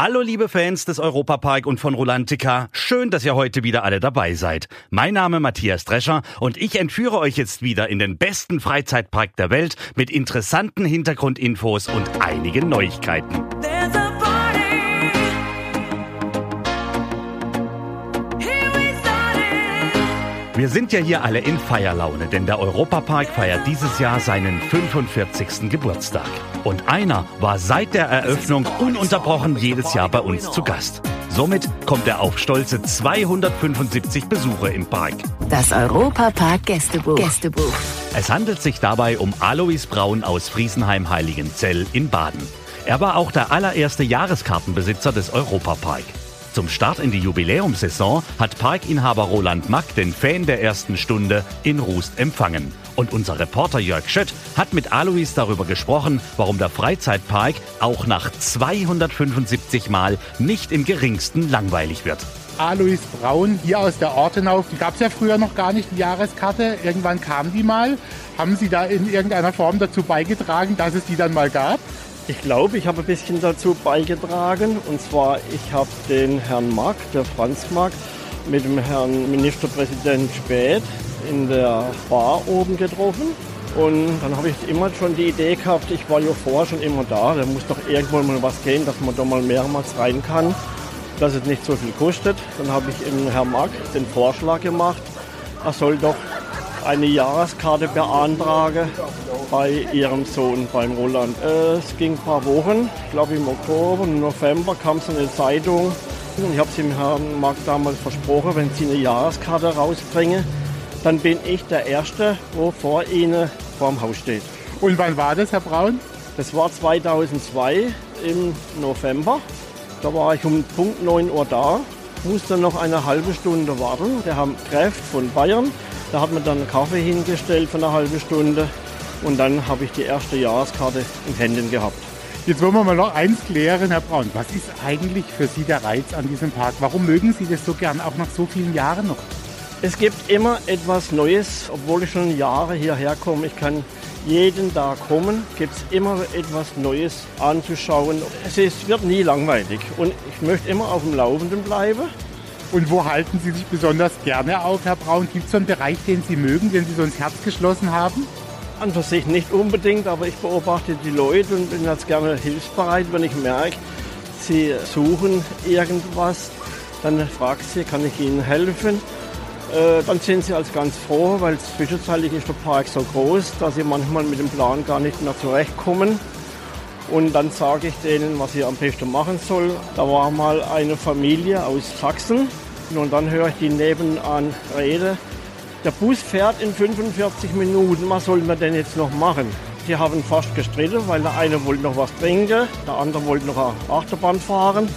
Hallo liebe Fans des Europapark und von Rolantica, schön, dass ihr heute wieder alle dabei seid. Mein Name Matthias Drescher und ich entführe euch jetzt wieder in den besten Freizeitpark der Welt mit interessanten Hintergrundinfos und einigen Neuigkeiten. Wir sind ja hier alle in Feierlaune, denn der Europapark feiert dieses Jahr seinen 45. Geburtstag. Und einer war seit der Eröffnung ununterbrochen jedes Jahr bei uns zu Gast. Somit kommt er auf stolze 275 Besucher im Park. Das Europapark Gästebuch. Gästebuch. Es handelt sich dabei um Alois Braun aus Friesenheim-Heiligenzell in Baden. Er war auch der allererste Jahreskartenbesitzer des Europapark. Zum Start in die Jubiläumssaison hat Parkinhaber Roland Mack den Fan der ersten Stunde in Rust empfangen. Und unser Reporter Jörg Schött hat mit Alois darüber gesprochen, warum der Freizeitpark auch nach 275 Mal nicht im geringsten langweilig wird. Alois Braun hier aus der Ortenau. Die gab es ja früher noch gar nicht, die Jahreskarte. Irgendwann kam die mal. Haben Sie da in irgendeiner Form dazu beigetragen, dass es die dann mal gab? Ich glaube, ich habe ein bisschen dazu beigetragen. Und zwar, ich habe den Herrn Mark, der Franz Mark, mit dem Herrn Ministerpräsident Späth in der Bar oben getroffen. Und dann habe ich immer schon die Idee gehabt, ich war ja vorher schon immer da, da muss doch irgendwo mal was gehen, dass man da mal mehrmals rein kann, dass es nicht so viel kostet. Dann habe ich dem Herrn Mark den Vorschlag gemacht, er soll doch eine Jahreskarte beantragen bei ihrem Sohn, beim Roland. Äh, es ging ein paar Wochen, ich glaube im Oktober, im November kam es in eine Zeitung. Ich habe es dem Herrn Mark damals versprochen, wenn sie eine Jahreskarte rausbringen, dann bin ich der Erste, wo vor Ihnen vor dem Haus steht. Und wann war das, Herr Braun? Das war 2002 im November. Da war ich um Punkt 9 Uhr da, musste noch eine halbe Stunde warten. Der Herr Kräft von Bayern, da hat mir dann einen Kaffee hingestellt für eine halbe Stunde. Und dann habe ich die erste Jahreskarte in Händen gehabt. Jetzt wollen wir mal noch eins klären, Herr Braun. Was ist eigentlich für Sie der Reiz an diesem Park? Warum mögen Sie das so gern, auch nach so vielen Jahren noch? Es gibt immer etwas Neues, obwohl ich schon Jahre hierher komme. Ich kann jeden Tag kommen, gibt es immer etwas Neues anzuschauen. Es ist, wird nie langweilig und ich möchte immer auf dem Laufenden bleiben. Und wo halten Sie sich besonders gerne auf, Herr Braun? Gibt es so einen Bereich, den Sie mögen, den Sie so ins Herz geschlossen haben? An für sich nicht unbedingt, aber ich beobachte die Leute und bin jetzt gerne hilfsbereit, wenn ich merke, sie suchen irgendwas. Dann frage ich sie, kann ich ihnen helfen? Äh, dann sind sie als ganz froh, weil zwischenzeitlich ist der Park so groß, dass sie manchmal mit dem Plan gar nicht mehr zurechtkommen. Und dann sage ich denen, was sie am besten machen soll. Da war mal eine Familie aus Sachsen und dann höre ich die nebenan reden. Der Bus fährt in 45 Minuten, was sollen wir denn jetzt noch machen? Die haben fast gestritten, weil der eine wollte noch was trinken, der andere wollte noch eine Achterbahn fahren.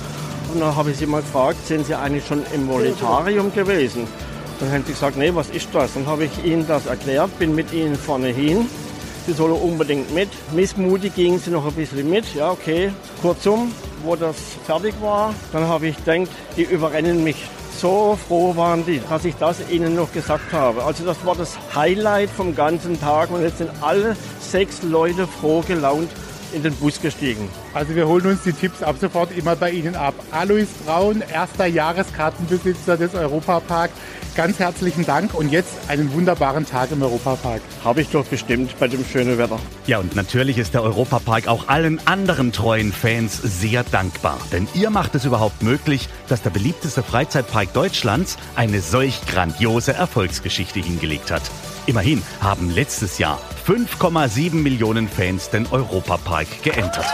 Und dann habe ich sie mal gefragt, sind Sie eigentlich schon im Monetarium gewesen? Dann haben sie gesagt, nee, was ist das? Dann habe ich ihnen das erklärt, bin mit ihnen vorne hin. Sie sollen unbedingt mit. Missmutig gingen sie noch ein bisschen mit. Ja, okay. Kurzum, wo das fertig war, dann habe ich gedacht, die überrennen mich. So froh waren die, dass ich das ihnen noch gesagt habe. Also das war das Highlight vom ganzen Tag und jetzt sind alle sechs Leute froh gelaunt in den Bus gestiegen. Also wir holen uns die Tipps ab sofort immer bei Ihnen ab. Alois Braun, erster Jahreskartenbesitzer des Europapark. Ganz herzlichen Dank und jetzt einen wunderbaren Tag im Europapark. Habe ich doch bestimmt bei dem schönen Wetter. Ja, und natürlich ist der Europapark auch allen anderen treuen Fans sehr dankbar. Denn ihr macht es überhaupt möglich, dass der beliebteste Freizeitpark Deutschlands eine solch grandiose Erfolgsgeschichte hingelegt hat. Immerhin haben letztes Jahr 5,7 Millionen Fans den Europapark geentert.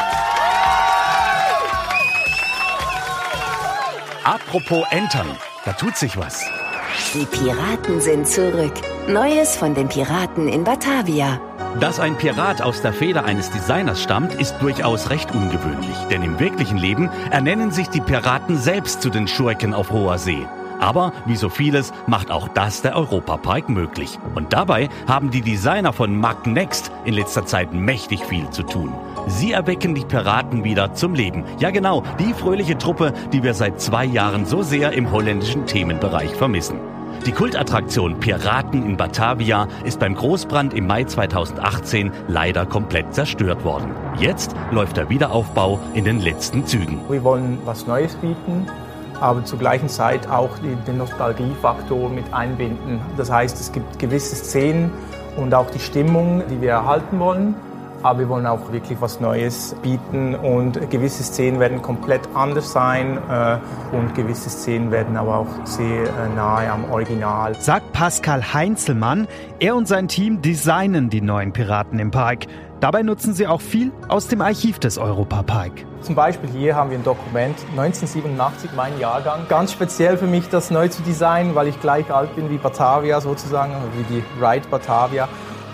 Apropos Entern, da tut sich was. Die Piraten sind zurück. Neues von den Piraten in Batavia. Dass ein Pirat aus der Feder eines Designers stammt, ist durchaus recht ungewöhnlich. Denn im wirklichen Leben ernennen sich die Piraten selbst zu den Schurken auf hoher See. Aber wie so vieles macht auch das der Europapark möglich. Und dabei haben die Designer von Mac Next in letzter Zeit mächtig viel zu tun. Sie erwecken die Piraten wieder zum Leben. Ja genau, die fröhliche Truppe, die wir seit zwei Jahren so sehr im holländischen Themenbereich vermissen. Die Kultattraktion Piraten in Batavia ist beim Großbrand im Mai 2018 leider komplett zerstört worden. Jetzt läuft der Wiederaufbau in den letzten Zügen. Wir wollen was Neues bieten, aber zur gleichen Zeit auch den Nostalgiefaktor mit einbinden. Das heißt, es gibt gewisse Szenen und auch die Stimmung, die wir erhalten wollen aber wir wollen auch wirklich was Neues bieten und gewisse Szenen werden komplett anders sein äh, und gewisse Szenen werden aber auch sehr äh, nahe am Original. Sagt Pascal Heinzelmann, er und sein Team designen die neuen Piraten im Park. Dabei nutzen sie auch viel aus dem Archiv des Europapark. Zum Beispiel hier haben wir ein Dokument 1987, mein Jahrgang. Ganz speziell für mich, das neu zu designen, weil ich gleich alt bin wie Batavia sozusagen, wie die Ride Batavia.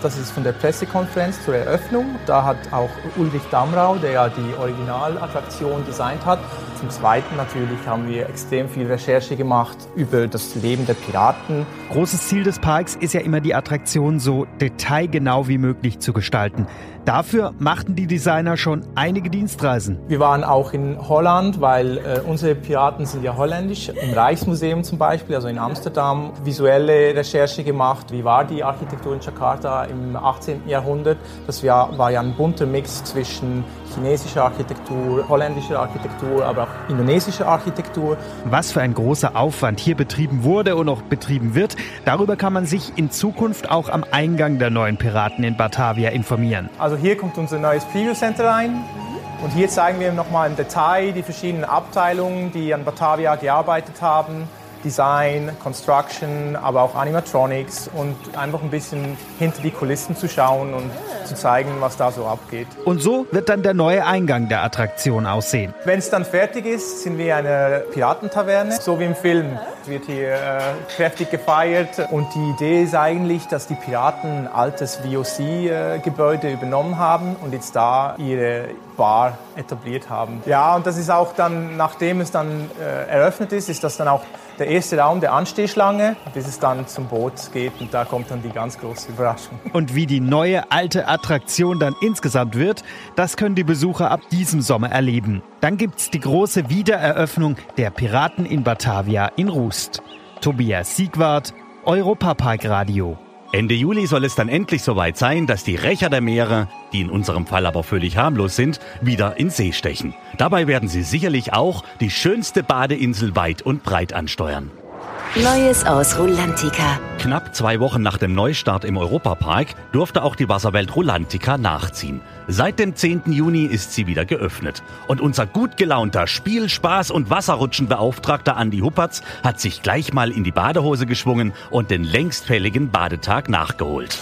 Das ist von der Pressekonferenz zur Eröffnung. Da hat auch Ulrich Damrau, der ja die Originalattraktion designt hat. Zum Zweiten natürlich haben wir extrem viel Recherche gemacht über das Leben der Piraten. Großes Ziel des Parks ist ja immer die Attraktion so detailgenau wie möglich zu gestalten. Dafür machten die Designer schon einige Dienstreisen. Wir waren auch in Holland, weil äh, unsere Piraten sind ja holländisch. Im Reichsmuseum zum Beispiel, also in Amsterdam, visuelle Recherche gemacht. Wie war die Architektur in Jakarta im 18. Jahrhundert? Das war, ja ein bunter Mix zwischen chinesischer Architektur, holländischer Architektur, aber auch indonesischer Architektur. Was für ein großer Aufwand hier betrieben wurde und noch betrieben wird, darüber kann man sich in Zukunft auch am Eingang der neuen Piraten in Batavia informieren. Also hier kommt unser neues Preview Center rein. Und hier zeigen wir nochmal im Detail die verschiedenen Abteilungen, die an Batavia gearbeitet haben. Design, Construction, aber auch Animatronics und einfach ein bisschen hinter die Kulissen zu schauen und zu zeigen, was da so abgeht. Und so wird dann der neue Eingang der Attraktion aussehen. Wenn es dann fertig ist, sind wir eine Piratentaverne, so wie im Film. Es wird hier äh, kräftig gefeiert und die Idee ist eigentlich, dass die Piraten ein altes VOC-Gebäude äh, übernommen haben und jetzt da ihre Bar etabliert haben. Ja, und das ist auch dann, nachdem es dann äh, eröffnet ist, ist das dann auch der erste Raum der Anstehschlange, bis es dann zum Boot geht und da kommt dann die ganz große Überraschung. Und wie die neue alte Attraktion dann insgesamt wird, das können die Besucher ab diesem Sommer erleben. Dann gibt's die große Wiedereröffnung der Piraten in Batavia in Rust. Tobias Siegwart, Europapark Radio. Ende Juli soll es dann endlich soweit sein, dass die Rächer der Meere, die in unserem Fall aber völlig harmlos sind, wieder in See stechen. Dabei werden sie sicherlich auch die schönste Badeinsel weit und breit ansteuern. Neues aus Rulantica. Knapp zwei Wochen nach dem Neustart im Europapark durfte auch die Wasserwelt Rulantica nachziehen. Seit dem 10. Juni ist sie wieder geöffnet. Und unser gut gelaunter Spiel-, Spaß- und Wasserrutschenbeauftragter Andi Huppertz hat sich gleich mal in die Badehose geschwungen und den längst fälligen Badetag nachgeholt.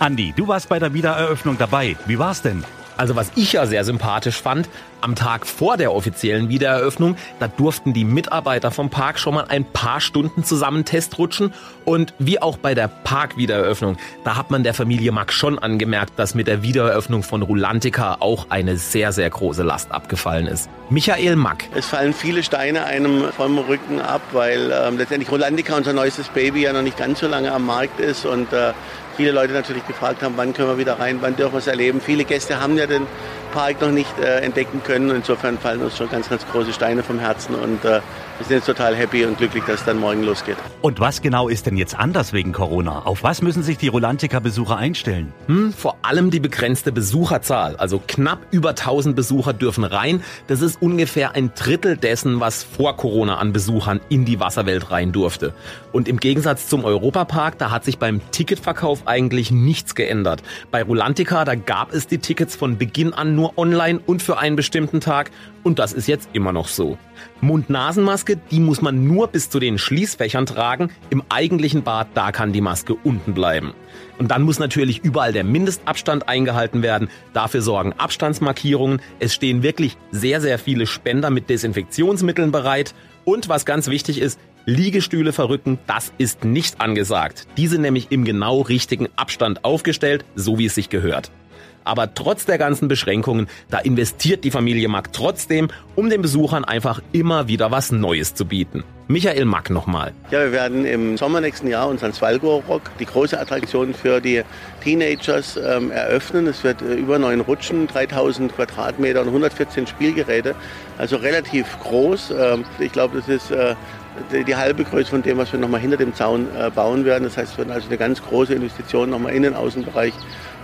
Andi, du warst bei der Wiedereröffnung dabei. Wie war's denn? Also was ich ja sehr sympathisch fand, am Tag vor der offiziellen Wiedereröffnung, da durften die Mitarbeiter vom Park schon mal ein paar Stunden zusammen testrutschen und wie auch bei der Parkwiedereröffnung, da hat man der Familie Mack schon angemerkt, dass mit der Wiedereröffnung von Rulantica auch eine sehr, sehr große Last abgefallen ist. Michael Mack. Es fallen viele Steine einem vom Rücken ab, weil ähm, letztendlich Rulantica, unser neuestes Baby, ja noch nicht ganz so lange am Markt ist und äh, viele Leute natürlich gefragt haben, wann können wir wieder rein, wann dürfen wir es erleben. Viele Gäste haben ja den Park noch nicht äh, entdecken können. Insofern fallen uns schon ganz, ganz große Steine vom Herzen und äh, wir sind jetzt total happy und glücklich, dass es dann morgen losgeht. Und was genau ist denn jetzt anders wegen Corona? Auf was müssen sich die Rolantica-Besucher einstellen? Hm, vor allem die begrenzte Besucherzahl. Also knapp über 1000 Besucher dürfen rein. Das ist ungefähr ein Drittel dessen, was vor Corona an Besuchern in die Wasserwelt rein durfte. Und im Gegensatz zum Europapark, da hat sich beim Ticketverkauf eigentlich nichts geändert. Bei Rolantica, da gab es die Tickets von Beginn an nur online und für einen bestimmten Tag. Und das ist jetzt immer noch so. Mund-Nasen-Maske, die muss man nur bis zu den Schließfächern tragen. Im eigentlichen Bad, da kann die Maske unten bleiben. Und dann muss natürlich überall der Mindestabstand eingehalten werden. Dafür sorgen Abstandsmarkierungen. Es stehen wirklich sehr, sehr viele Spender mit Desinfektionsmitteln bereit. Und was ganz wichtig ist, Liegestühle verrücken, das ist nicht angesagt. Diese nämlich im genau richtigen Abstand aufgestellt, so wie es sich gehört. Aber trotz der ganzen Beschränkungen, da investiert die Familie Mack trotzdem, um den Besuchern einfach immer wieder was Neues zu bieten. Michael Mack nochmal. Ja, wir werden im Sommer nächsten Jahr unseren Svalgo Rock, die große Attraktion für die Teenagers, ähm, eröffnen. Es wird äh, über neun Rutschen, 3000 Quadratmeter und 114 Spielgeräte, also relativ groß. Ähm, ich glaube, das ist äh, die, die, halbe Größe von dem, was wir nochmal hinter dem Zaun äh, bauen werden. Das heißt, es wird also eine ganz große Investition nochmal in den Außenbereich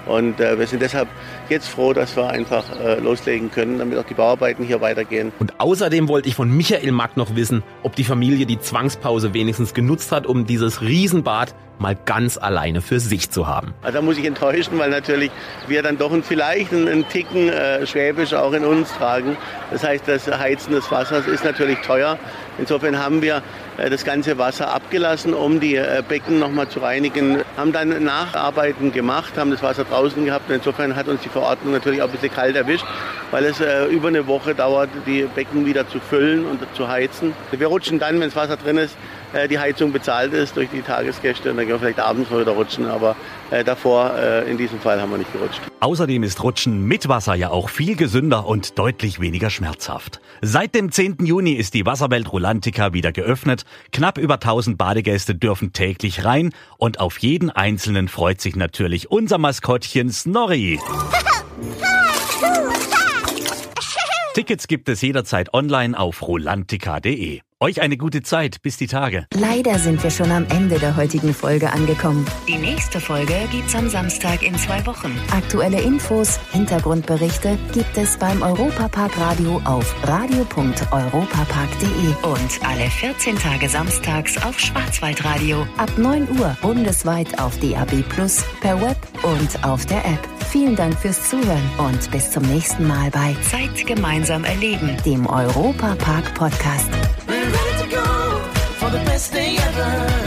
und äh, wir sind deshalb jetzt froh, dass wir einfach äh, loslegen können, damit auch die Bauarbeiten hier weitergehen. Und außerdem wollte ich von Michael Mack noch wissen, ob die Familie die Zwangspause wenigstens genutzt hat, um dieses Riesenbad mal ganz alleine für sich zu haben. Also da muss ich enttäuschen, weil natürlich wir dann doch vielleicht einen, Ticken äh, Schwäbisch auch in uns tragen. Das heißt, das Heizen des Wassers ist natürlich teuer. Insofern haben wir das ganze Wasser abgelassen, um die äh, Becken nochmal zu reinigen. Haben dann Nacharbeiten gemacht, haben das Wasser draußen gehabt. Und insofern hat uns die Verordnung natürlich auch ein bisschen kalt erwischt, weil es äh, über eine Woche dauert, die Becken wieder zu füllen und zu heizen. Wir rutschen dann, wenn das Wasser drin ist, äh, die Heizung bezahlt ist durch die Tagesgäste. Und dann gehen wir vielleicht abends mal wieder rutschen. Aber äh, davor, äh, in diesem Fall, haben wir nicht gerutscht. Außerdem ist Rutschen mit Wasser ja auch viel gesünder und deutlich weniger schmerzhaft. Seit dem 10. Juni ist die Wasserwelt Rulantica wieder geöffnet. Knapp über 1000 Badegäste dürfen täglich rein. Und auf jeden Einzelnen freut sich natürlich unser Maskottchen Snorri. Tickets gibt es jederzeit online auf rolantica.de. Euch eine gute Zeit, bis die Tage. Leider sind wir schon am Ende der heutigen Folge angekommen. Die nächste Folge gibt's am Samstag in zwei Wochen. Aktuelle Infos, Hintergrundberichte gibt es beim Europapark Radio auf radio.europapark.de und alle 14 Tage samstags auf Schwarzwaldradio ab 9 Uhr bundesweit auf DAB Plus, per Web und auf der App. Vielen Dank fürs Zuhören und bis zum nächsten Mal bei Zeit gemeinsam erleben, dem Europapark Podcast. The best day ever.